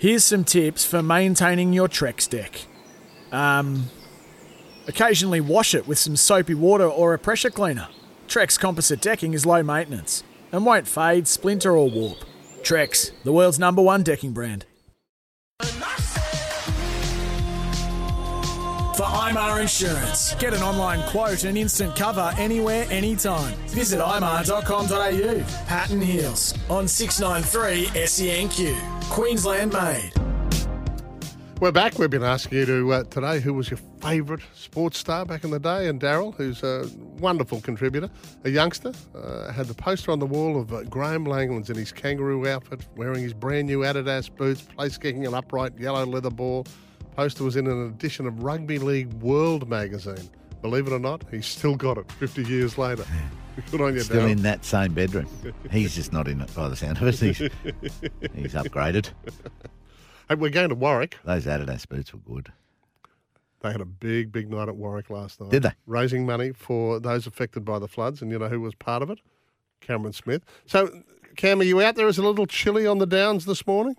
Here's some tips for maintaining your Trex deck. Um, occasionally wash it with some soapy water or a pressure cleaner. Trex composite decking is low maintenance and won't fade, splinter, or warp. Trex, the world's number one decking brand. For IMAR Insurance, get an online quote and instant cover anywhere, anytime. Visit imar.com.au. Pat and Heels on 693 SENQ. Queensland made. We're back. We've been asking you to uh, today who was your favourite sports star back in the day, and Daryl, who's a wonderful contributor, a youngster, uh, had the poster on the wall of uh, Graeme Langlands in his kangaroo outfit, wearing his brand new Adidas boots, place kicking an upright yellow leather ball. Poster was in an edition of Rugby League World magazine. Believe it or not, he's still got it 50 years later. Good on you, Still Daryl. in that same bedroom. He's just not in it by the sound of it. He's, he's upgraded. Hey, we're going to Warwick. Those Adidas boots were good. They had a big, big night at Warwick last night. Did they? Raising money for those affected by the floods, and you know who was part of it? Cameron Smith. So, Cam, are you out there? Is it a little chilly on the downs this morning?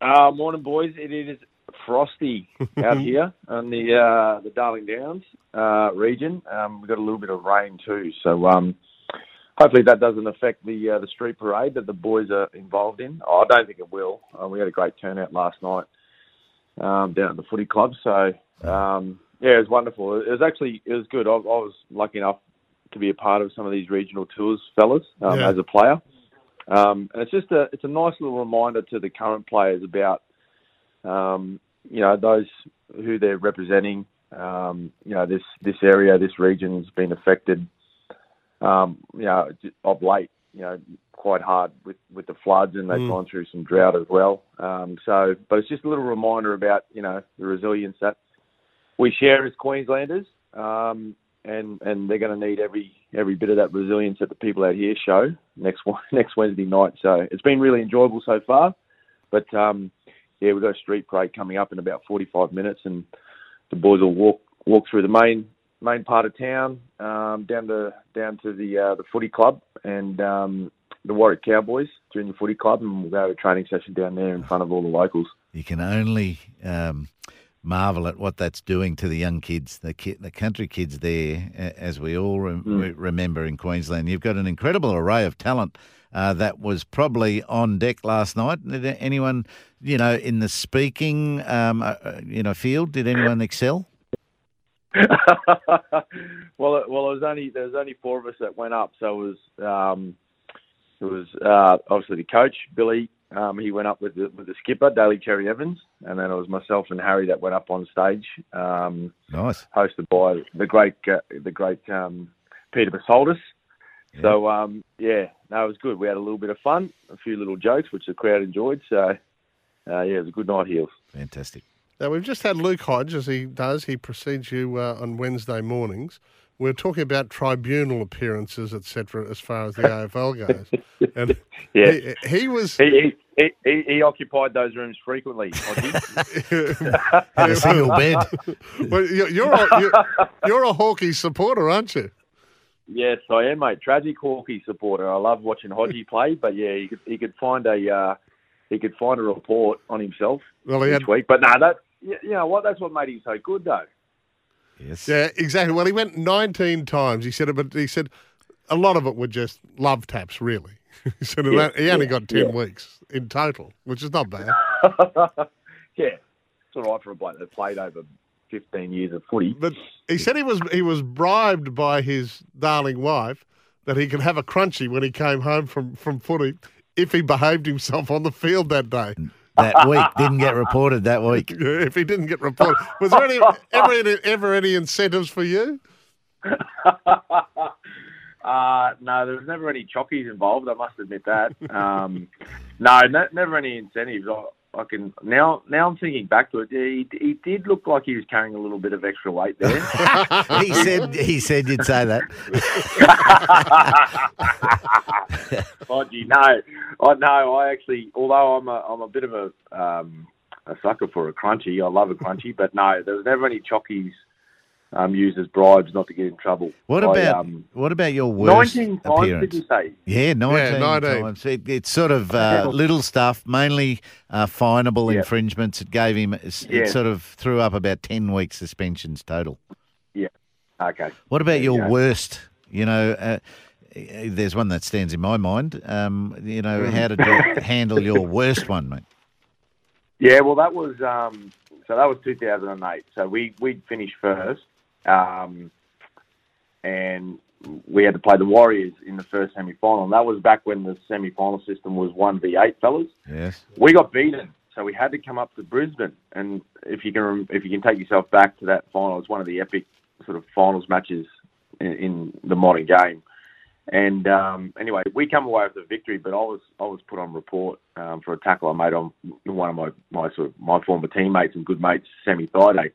Uh, morning, boys. It is frosty out here on the uh, the Darling Downs uh, region. Um, we've got a little bit of rain too, so um, hopefully that doesn't affect the uh, the street parade that the boys are involved in. Oh, I don't think it will. Uh, we had a great turnout last night um, down at the footy club, so um, yeah, it was wonderful. It was actually it was good. I, I was lucky enough to be a part of some of these regional tours, fellas, um, Yeah. as a player. Um, and it's just a it's a nice little reminder to the current players about um, you know those who they're representing. Um, you know this this area, this region's been affected. Um, you know of late, you know quite hard with with the floods, and they've Mm. gone through some drought as well. Um, so, but it's just a little reminder about you know the resilience that we share as Queenslanders. Um, and and they're going to need every every bit of that resilience that the people out here show next next Wednesday night. So it's been really enjoyable so far. But um, yeah, we've got a street parade coming up in about 45 minutes, and the boys will walk walk through the main main part of town um, down to down to the uh, the footy club and um, the Warwick Cowboys junior footy club, and we'll go to a training session down there in front of all the locals. You can only um, marvel at what that's doing to the young kids, the ki- the country kids there, as we all rem- Mm. remember in Queensland. You've got an incredible array of talent uh, that was probably on deck last night. Did anyone, you know, in the speaking, um, uh, uh, you know, field, did anyone excel? well, well, it was only there was only four of us that went up, so it was um, it was uh, obviously the coach Billy. Um, he went up with the with the skipper Daly Cherry Evans, and then it was myself and Harry that went up on stage, um, Nice. hosted by the great uh, the great um, Peter Psaltis. So um, yeah, no, it was good. We had a little bit of fun, a few little jokes, which the crowd enjoyed. So uh, yeah, it was a good night, heels. Fantastic. Now, we've just had Luke Hodge, as he does. He precedes you uh, on Wednesday mornings. We're talking about tribunal appearances, etc., as far as the AFL goes. And Yeah. he, he was. He, he, he, he occupied those rooms frequently. Hodgie. A single bed. well, you're, you're, a, you're, you're a Hawkeye supporter, aren't you? Yes, I am, mate. Tragic Hawkeye supporter. I love watching Hodgie play, but yeah, he could he could find a uh, he could find a report on himself Well, he each had- week. But no, that you you know what? That's what made him so good, though. Yes. Yeah, exactly. Well, he went 19 times. He said, it, but he said a lot of it were just love taps, really. he said Yeah, on- he only yeah, got 10 yeah. weeks in total, which is not bad. yeah, it's all right for a bloke that played over fifteen years of footy. But he said he was he was bribed by his darling wife that he could have a Crunchie when he came home from, from footy if he behaved himself on the field that day. That week didn't get reported that week. if he didn't get reported. Was there any, ever, any, ever any incentives for you? Uh, no, there was never any chockies involved. I must admit that. Um, no, ne- never any incentives. I, I can now. Now I'm thinking back to it. He, he did look like he was carrying a little bit of extra weight there. he said he said you'd say that. oh, gee, no, oh no. I actually, although I'm a I'm a bit of a um, a sucker for a Crunchie. I love a Crunchie, but no, there was never any chockies um, used as bribes not to get in trouble. What I, about um, what about your worst 19 times? appearance? Did you say? Yeah, 19, 19. times. It, it's sort of uh, little stuff, mainly uh, finable Yeah. infringements. It gave him, it Yeah. sort of threw up about 10 week suspensions total. Yeah. Okay. What about your Yeah. worst? You know, uh, there's one that stands in my mind. Um, you know, Mm. how did you handle your worst one, mate? Yeah, well, that was um, so that was 2008. So we we finished first, um, and we had to play the Warriors in the first semi final. And that was back when the semi final system was one v eight, fellas. Yes. We got beaten, so we had to come up to Brisbane. And if you can if you can take yourself back to that final, it's one of the epic sort of finals matches in, in the modern game. And um, anyway, we come away with a victory, but I was I was put on report um, for a tackle I made on one of my, my sort of my former teammates and good mates, Sammy Thaiday.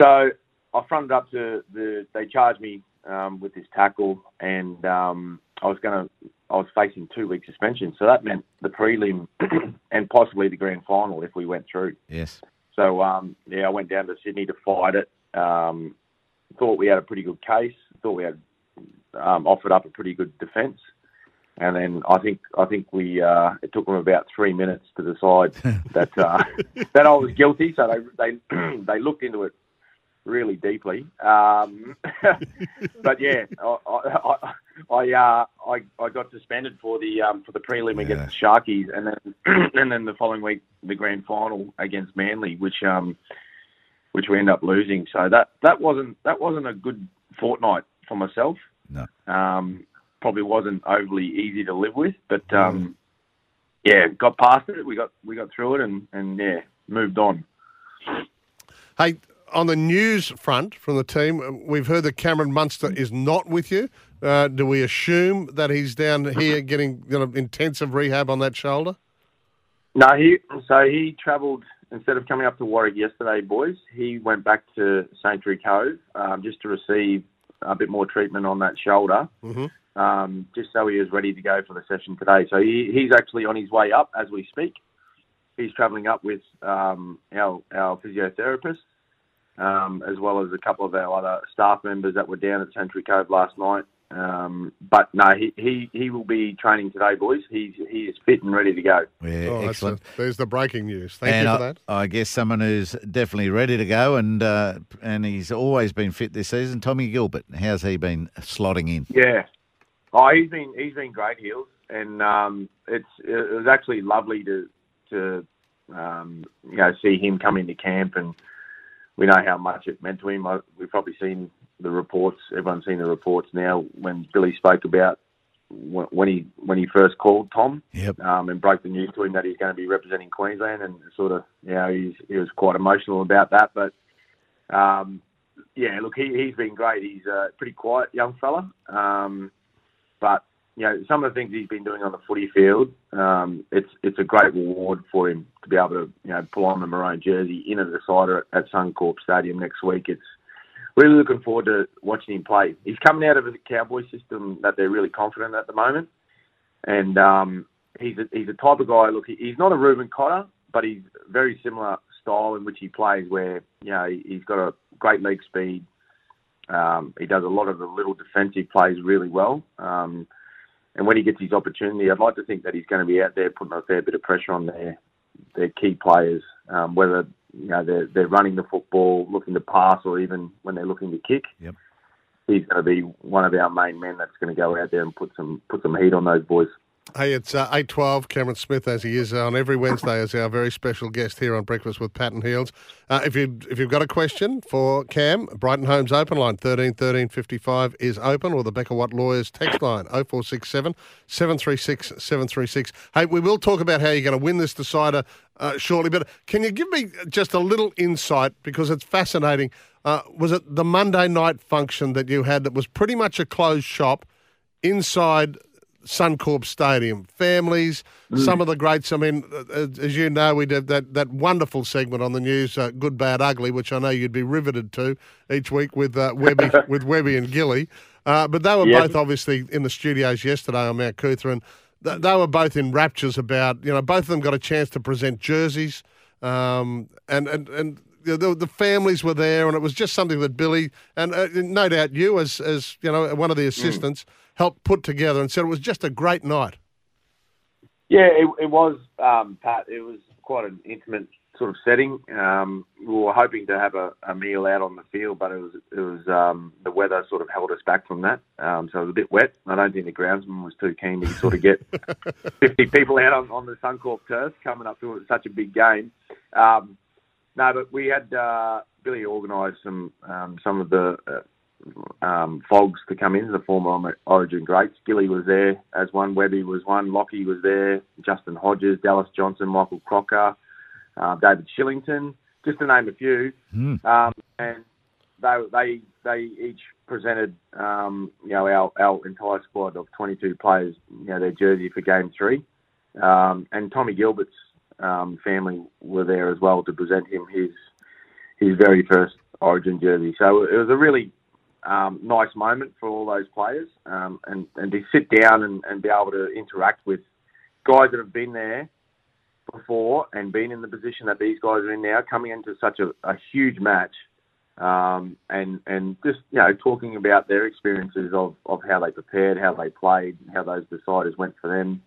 So I fronted up to the. They charged me um, with this tackle, and um, I was going to. I was facing two week suspension, so that meant the prelim and possibly the grand final if we went through. Yes. So um, yeah, I went down to Sydney to fight it. Um, thought we had a pretty good case. Thought we had um, offered up a pretty good defence. And then I think I think we uh, it took them about three minutes to decide that uh, that I was guilty. So they they they looked into it really deeply. Um, but yeah, I I I, uh, I I got suspended for the um, for the prelim against the Sharkies, and then and then the following week the grand final against Manly, which um which we ended up losing. So that that wasn't that wasn't a good fortnight for myself. No. Um, probably wasn't overly easy to live with, but um, yeah, got past it. We got we got through it, and and yeah, moved on. Hey, on the news front from the team, we've heard that Cameron Munster is not with you. Uh, do we assume that he's down here getting you know, intensive rehab on that shoulder? No, he so he travelled instead of coming up to Warwick yesterday, boys. He went back to Sanctuary Cove um, just to receive a bit more treatment on that shoulder, Mm-hmm. um, just so he is ready to go for the session today. So he, he's actually on his way up as we speak. He's travelling up with um, our our physiotherapist, um, as well as a couple of our other staff members that were down at Sanctuary Cove last night. Um, but no, he, he, he will be training today, boys. He's he is fit and ready to go. Yeah, Oh, excellent. the- there's the breaking news. Thank and you I, for that. I guess someone who's definitely ready to go, and uh, and he's always been fit this season. Tommy Gilbert, how's he been slotting in? Yeah. Oh, he's been he's been great, Heels, and um, it's it was actually lovely to to um, you know see him come into camp, and we know how much it meant to him. I, we've probably seen the reports. Everyone's seen the reports now when Billy spoke about when he when he first called Tom Yep. um, and broke the news to him that he's going to be representing Queensland, and sort of, you know, he's, he was quite emotional about that. But um, yeah, look, he, he's been great. He's a pretty quiet young fella, um, but you know, some of the things he's been doing on the footy field, um, it's it's a great reward for him to be able to you know pull on the maroon jersey in a decider at, at Suncorp Stadium next week. It's really looking forward to watching him play. He's coming out of a Cowboy system that they're really confident at the moment, and um, he's a, he's a type of guy. Look, he's not a Reuben Cotter, but he's very similar style in which he plays, where you know he, he's got a great leg speed. Um, he does a lot of the little defensive plays really well. Um, and when he gets his opportunity, I'd like to think that he's going to be out there putting a fair bit of pressure on their their key players, um, whether you know they're they're running the football, looking to pass, or even when they're looking to kick. Yep. He's going to be one of our main men that's going to go out there and put some put some heat on those boys. Hey, it's uh, 8.12, Cameron Smith, as he is on every Wednesday as our very special guest here on Breakfast with Pat and Heels. Uh, if, you, if you've got a question for Cam, Brighton Homes open line 13 13 55 is open, or the Becker Watt Lawyers text line 0467 736 736. Hey, we will talk about how you're going to win this decider uh, shortly, but can you give me just a little insight, because it's fascinating. Uh, was it the Monday night function that you had that was pretty much a closed shop inside Suncorp Stadium, families, some of the greats. I mean, uh, as you know, we did that, that wonderful segment on the news, uh, Good, Bad, Ugly, which I know you'd be riveted to each week with uh, Webby, with Webby and Gilly. Uh, but they were Yep. both obviously in the studios yesterday on Mount Coot-tha, and th- they were both in raptures about, you know, both of them got a chance to present jerseys, um, and, and, and the, the, the families were there, and it was just something that Billy, and uh, no doubt you, as, as you know, one of the assistants, helped put together and said it was just a great night. Yeah, it, it was, um, Pat. It was quite an intimate sort of setting. Um, we were hoping to have a, a meal out on the field, but it was it was um, the weather sort of held us back from that. Um, so it was a bit wet. I don't think the groundsman was too keen to sort of get 50 people out on, on the Suncorp turf coming up to such a big game. No, but we had uh, Billy organised some um, some of the uh, um, Fogs to come in, the former Origin greats. Gilly was there as one, Webby was one, Lockie was there, Justin Hodges, Dallas Johnson, Michael Crocker, uh, David Shillington, just to name a few. Um, and they, they they each presented, um, you know, our, our entire squad of 22 players, you know, their jersey for Game Three. Um, and Tommy Gilbert's um, family were there as well to present him his his very first Origin jersey. So it was a really um, nice moment for all those players, um, and and to sit down and, and be able to interact with guys that have been there before and been in the position that these guys are in now, coming into such a, a huge match, um, and and just you know talking about their experiences of, of how they prepared, how they played, how those deciders went for them,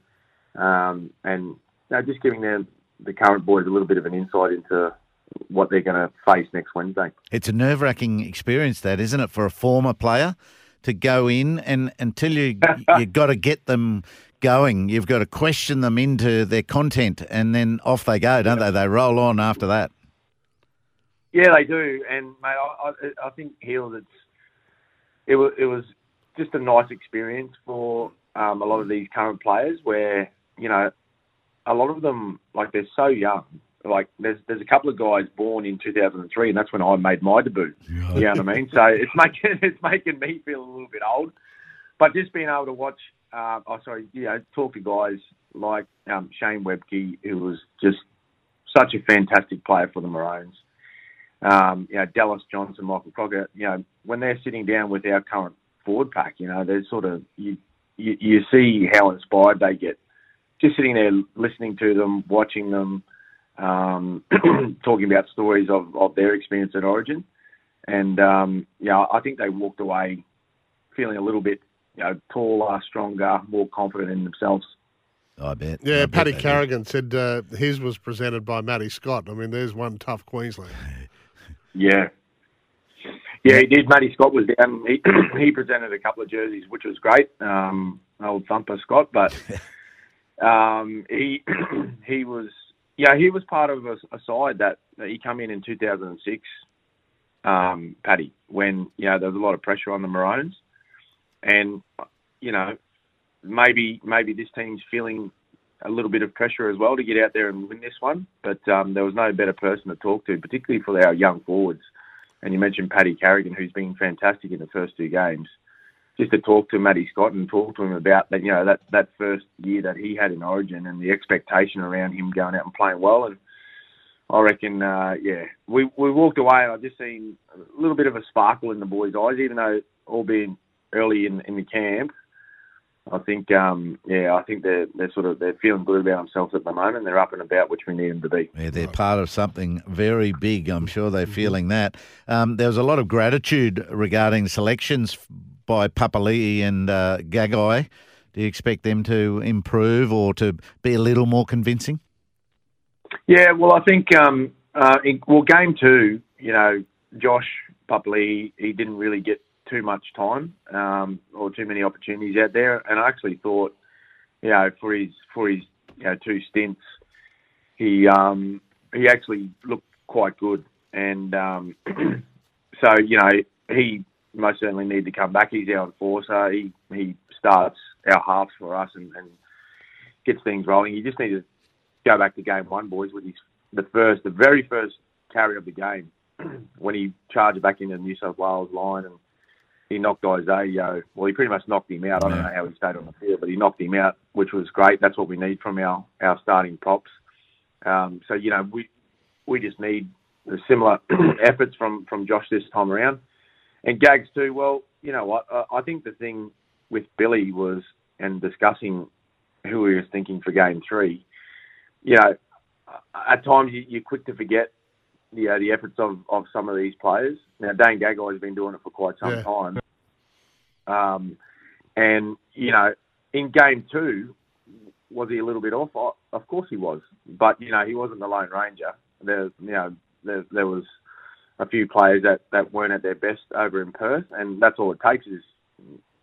um, and you know, just giving them the current boys a little bit of an insight into what they're going to face next Wednesday. It's a nerve wracking experience, that isn't it, for a former player to go in and until you you got to get them going, you've got to question them into their content, and then off they go, don't they? They roll on after that. Yeah, they do, and mate, I, I, I think Heels, it's it was it was just a nice experience for um, a lot of these current players, where you know a lot of them like they're so young. Like there's there's a couple of guys born in 2003, and that's when I made my debut. You know what I mean? So it's making it's making me feel a little bit old, but just being able to watch, uh, oh sorry, you know, talk to guys like um, Shane Webke, who was just such a fantastic player for the Maroons um, you know, Dallas Johnson, Michael Crocker, you know, when they're sitting down with our current forward pack, you know, they're sort of, you, you, you see how inspired they get. Just sitting there listening to them, watching them, um, talking about stories of, of their experience at Origin. And, um, yeah, I think they walked away feeling a little bit, you know, taller, stronger, more confident in themselves. I bet. Yeah, bet Paddy they do. Carrigan said uh, his was presented by Matty Scott. I mean, there's one tough Queensland. Yeah. Yeah, he did. Matty Scott was down. He, he presented a couple of jerseys, which was great. Um, old thumper Scott, but um, he he was yeah he was part of a, a side that, that he come in in 2006. Um, Paddy, when you know there was a lot of pressure on the Maroons, and you know maybe maybe this team's feeling a little bit of pressure as well to get out there and win this one. But um, there was no better person to talk to, particularly for our young forwards. And you mentioned Paddy Carrigan, who's been fantastic in the first two games. Just to talk to Matty Scott and talk to him about that, you know, that, that first year that he had in Origin and the expectation around him going out and playing well. And I reckon, uh, yeah, we we walked away and I've just seen a little bit of a sparkle in the boys' eyes, even though all being early in in the camp. I think, um, yeah, I think they're they're sort of they're feeling good about themselves at the moment. They're up and about, which we need them to be. Yeah, they're part of something very big. I'm sure they're Mm-hmm. feeling that. Um, there was a lot of gratitude regarding selections by Papali'i and uh, Gagai. Do you expect them to improve or to be a little more convincing? Yeah, well, I think um, uh, in, well, game two, you know, Josh Papali'i, he didn't really get too much time um, or too many opportunities out there, and I actually thought, you know, for his for his you know two stints, he um, he actually looked quite good, and um, so you know he most certainly need to come back. He's our enforcer. He he starts our halves for us and, and gets things rolling. You just need to go back to game one, boys, with his the first, the very first carry of the game when he charged back into the New South Wales line and he knocked Isaah. Well, he pretty much knocked him out. I don't know how he stayed on the field, but he knocked him out, which was great. That's what we need from our our starting props. Um, so you know, we we just need similar efforts from from Josh this time around, and Gags too. Well, you know what? I, I think the thing with Billy was and discussing who he was thinking for game three. You know, at times you, you're quick to forget you know, the efforts of, of some of these players. Now, Dane Gagai has been doing it for quite some Yeah. time. Um, and, you know, in game two, was he a little bit off? Of course he was. But, you know, he wasn't the Lone Ranger. There, you know, there, there was a few players that, that weren't at their best over in Perth, and that's all it takes is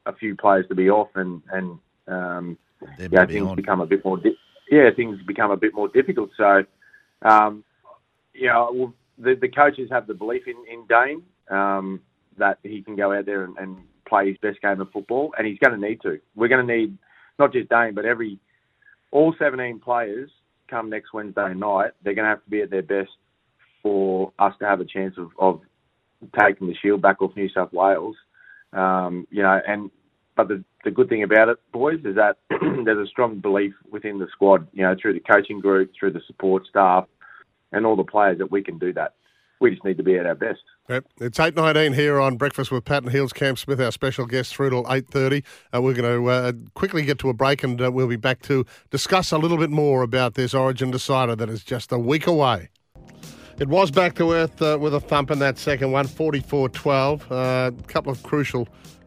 a few players to be off and, and um, yeah, things on. become a bit more. Di- yeah, things become a bit more difficult. So, um, you know, well, the, the coaches have the belief in in Dane um, that he can go out there and, and play his best game of football, and he's going to need to. We're going to need not just Dane, but every all 17 players come next Wednesday night. They're going to have to be at their best for us to have a chance of, of taking the shield back off New South Wales. Um, you know, and but the the good thing about it, boys, is that there's a strong belief within the squad. You know, through the coaching group, through the support staff, and all the players that we can do that. We just need to be at our best. Yep. It's eight nineteen here on Breakfast with Pat and Heels. Cam Smith, our special guest, through till eight thirty. Uh, we're going to uh, quickly get to a break, and uh, we'll be back to discuss a little bit more about this Origin decider that is just a week away. It was back to earth uh, with a thump in that second one, 44-12. A couple of crucial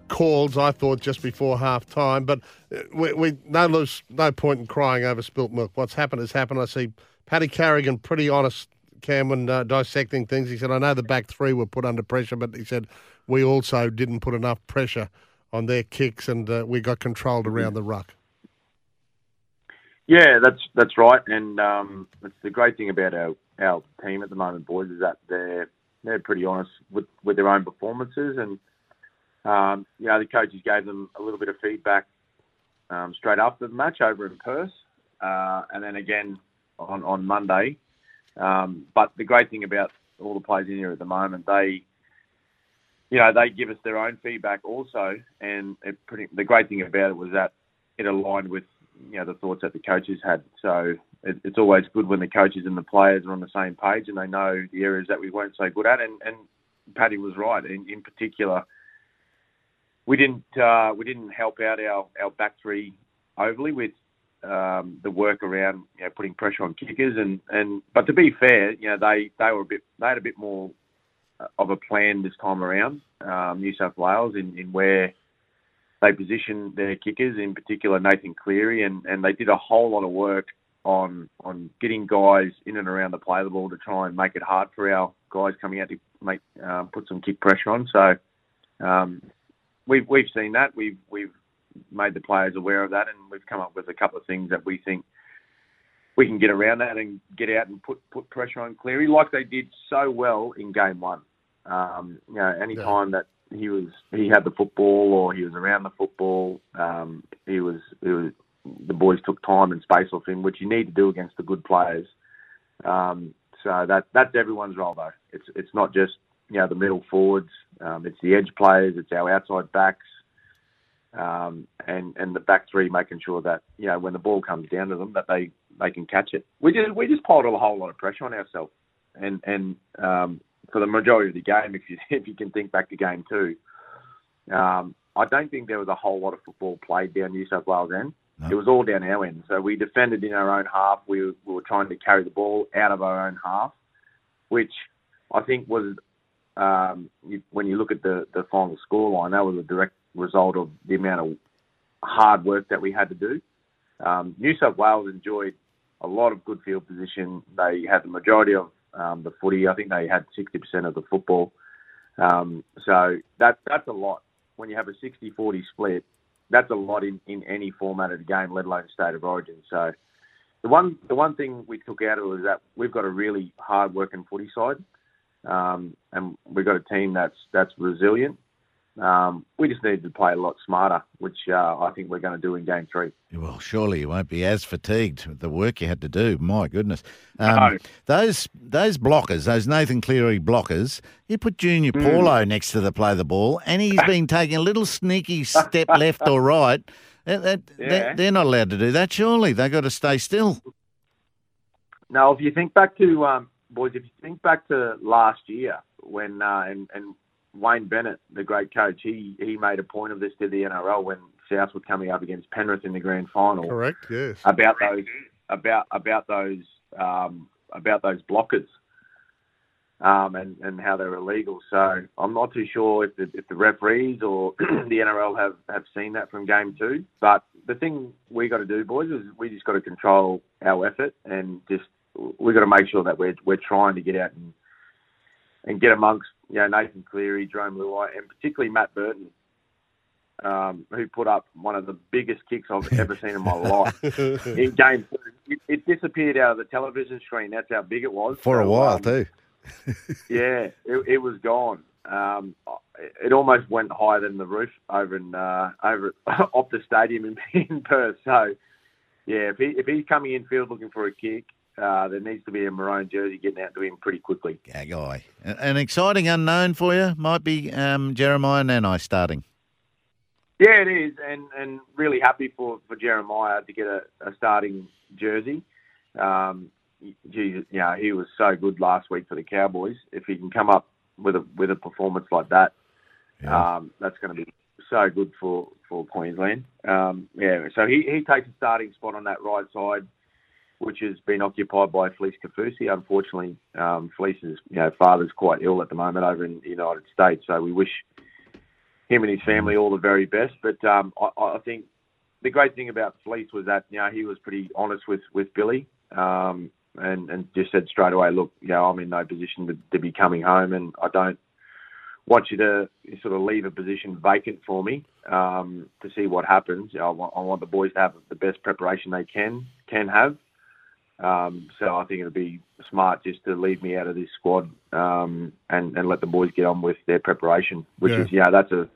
calls, I thought, just before half time. But uh, we, we no lose, no point in crying over spilt milk. What's happened has happened. I see Paddy Carrigan pretty honest, Cam, when uh, dissecting things. He said, I know the back three were put under pressure, but he said we also didn't put enough pressure on their kicks and uh, we got controlled around the ruck. Yeah, that's that's right, and um, the great thing about our, our team at the moment, boys, is that they're they're pretty honest with, with their own performances, and um, you know the coaches gave them a little bit of feedback um, straight after the match over in Perth, uh, and then again on on Monday. Um, but the great thing about all the players in here at the moment, they you know they give us their own feedback also, and it pretty, the great thing about it was that it aligned with you know the thoughts that the coaches had. So it, it's always good when the coaches and the players are on the same page and they know the areas that we weren't so good at. And, and Paddy was right. In, in particular, we didn't uh, we didn't help out our, our back three overly with um, the work around you know putting pressure on kickers and, and but to be fair, you know they, they were a bit they had a bit more of a plan this time around, um, New South Wales in, in where they positioned their kickers, in particular Nathan Cleary, and, and they did a whole lot of work on on getting guys in and around the play of the ball to try and make it hard for our guys coming out to make um, put some kick pressure on. So um, we've we've seen that. We've we've made the players aware of that, and we've come up with a couple of things that we think we can get around that and get out and put put pressure on Cleary like they did so well in game one. Um, you know, any Yeah. time that he was he had the football or he was around the football, um, he was he was the boys took time and space off him, which you need to do against the good players. Um, so that that's everyone's role though. It's it's not just you know the middle forwards. Um, it's the edge players. It's our outside backs. Um, and and the back three making sure that you know when the ball comes down to them that they, they can catch it. We just we just piled a whole lot of pressure on ourselves, and and um, for the majority of the game, if you if you can think back to game two, um, I don't think there was a whole lot of football played down New South Wales end. No. It was all down our end. So we defended in our own half. We were, we were trying to carry the ball out of our own half, which I think was um, you, when you look at the the final scoreline, that was a direct result of the amount of hard work that we had to do. Um, New South Wales enjoyed a lot of good field position. They had the majority of um, the footy. I think they had 60% of the football. Um, so that that's a lot. When you have a 60-40 split, that's a lot in, in any format of the game, let alone state of origin. So the one the one thing we took out of it is that we've got a really hard working footy side, um, and we've got a team that's that's resilient. Um, we just need to play a lot smarter, which uh, I think we're going to do in game three. Well, surely you won't be as fatigued with the work you had to do. My goodness, um, No. those those blockers, those Nathan Cleary blockers. You put Junior Hmm. Paulo next to the play the ball, and he's been taking a little sneaky step left or right. That- that- Yeah. they're, they're not allowed to do that. Surely They've got to stay still. Now, if you think back to um, boys, if you think back to last year when uh, and, and Wayne Bennett, the great coach, he he made a point of this to the NRL when South were coming up against Penrith in the grand final Correct. Yes. about those about about those um, about those blockers. Um, and, and how they're illegal. So I'm not too sure if the, if the referees or the NRL have, have seen that from game two. But the thing we got to do, boys, is we just got to control our effort and just we got to make sure that we're we're trying to get out and and get amongst you know Nathan Cleary, Jarome Luai, and particularly Matt Burton, um, who put up one of the biggest kicks I've ever seen in my life in game two. It, it disappeared out of the television screen. That's how big it was For a while um, too. yeah, it, it was gone. Um, it almost went higher than the roof over in uh, over off the stadium in, in Perth. So, yeah, if he if he's coming in field looking for a kick, uh, there needs to be a maroon jersey getting out to him pretty quickly. Yeah, guy. An exciting unknown for you might be um, Jeremiah Nanai starting. Yeah, it is, and and really happy for, for Jeremiah to get a, a starting jersey. Um, geez, you know, he was so good last week for the Cowboys. If he can come up with a with a performance like that, Yeah. um, that's going to be so good for for Queensland. Um, yeah, so he he takes a starting spot on that right side, which has been occupied by Felise Kaufusi. Unfortunately, um, Felise's you know father's quite ill at the moment over in the United States, so we wish him and his family all the very best. But um, I, I think the great thing about Felise was that you know he was pretty honest with with Billy. Um, and, and just said straight away, look, you know, I'm in no position to, to be coming home, and I don't want you to sort of leave a position vacant for me um, to see what happens. I, want, I want the boys to have the best preparation they can can have. Um, so I think it'd be smart just to leave me out of this squad um, and, and let the boys get on with their preparation, which Yeah. is yeah, that's a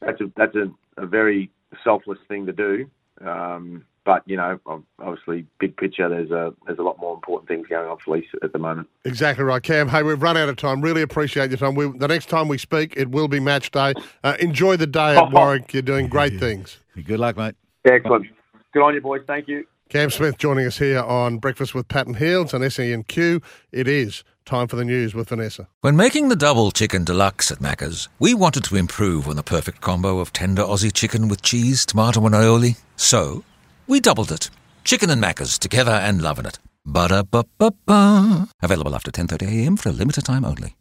that's a that's a, a very selfless thing to do. Um, but you know, obviously, big picture, there's a there's a lot more important things going on for Felise at the moment. Exactly right, Cam. Hey, we've run out of time. Really appreciate your time. We, the next time we speak, it will be match day. Uh, enjoy the day at Warwick. You're doing great things. Good luck, mate. Excellent. Good on you, boys. Thank you. Cam Smith joining us here on Breakfast with Pat and Heels on SENQ. It is time for the news with Vanessa. When making the double chicken deluxe at Macca's, we wanted to improve on the perfect combo of tender Aussie chicken with cheese, tomato, and aioli. So, we doubled it. Chicken and Macca's together and loving it. Ba-da-ba-ba-ba. Available after 10.30am for a limited time only.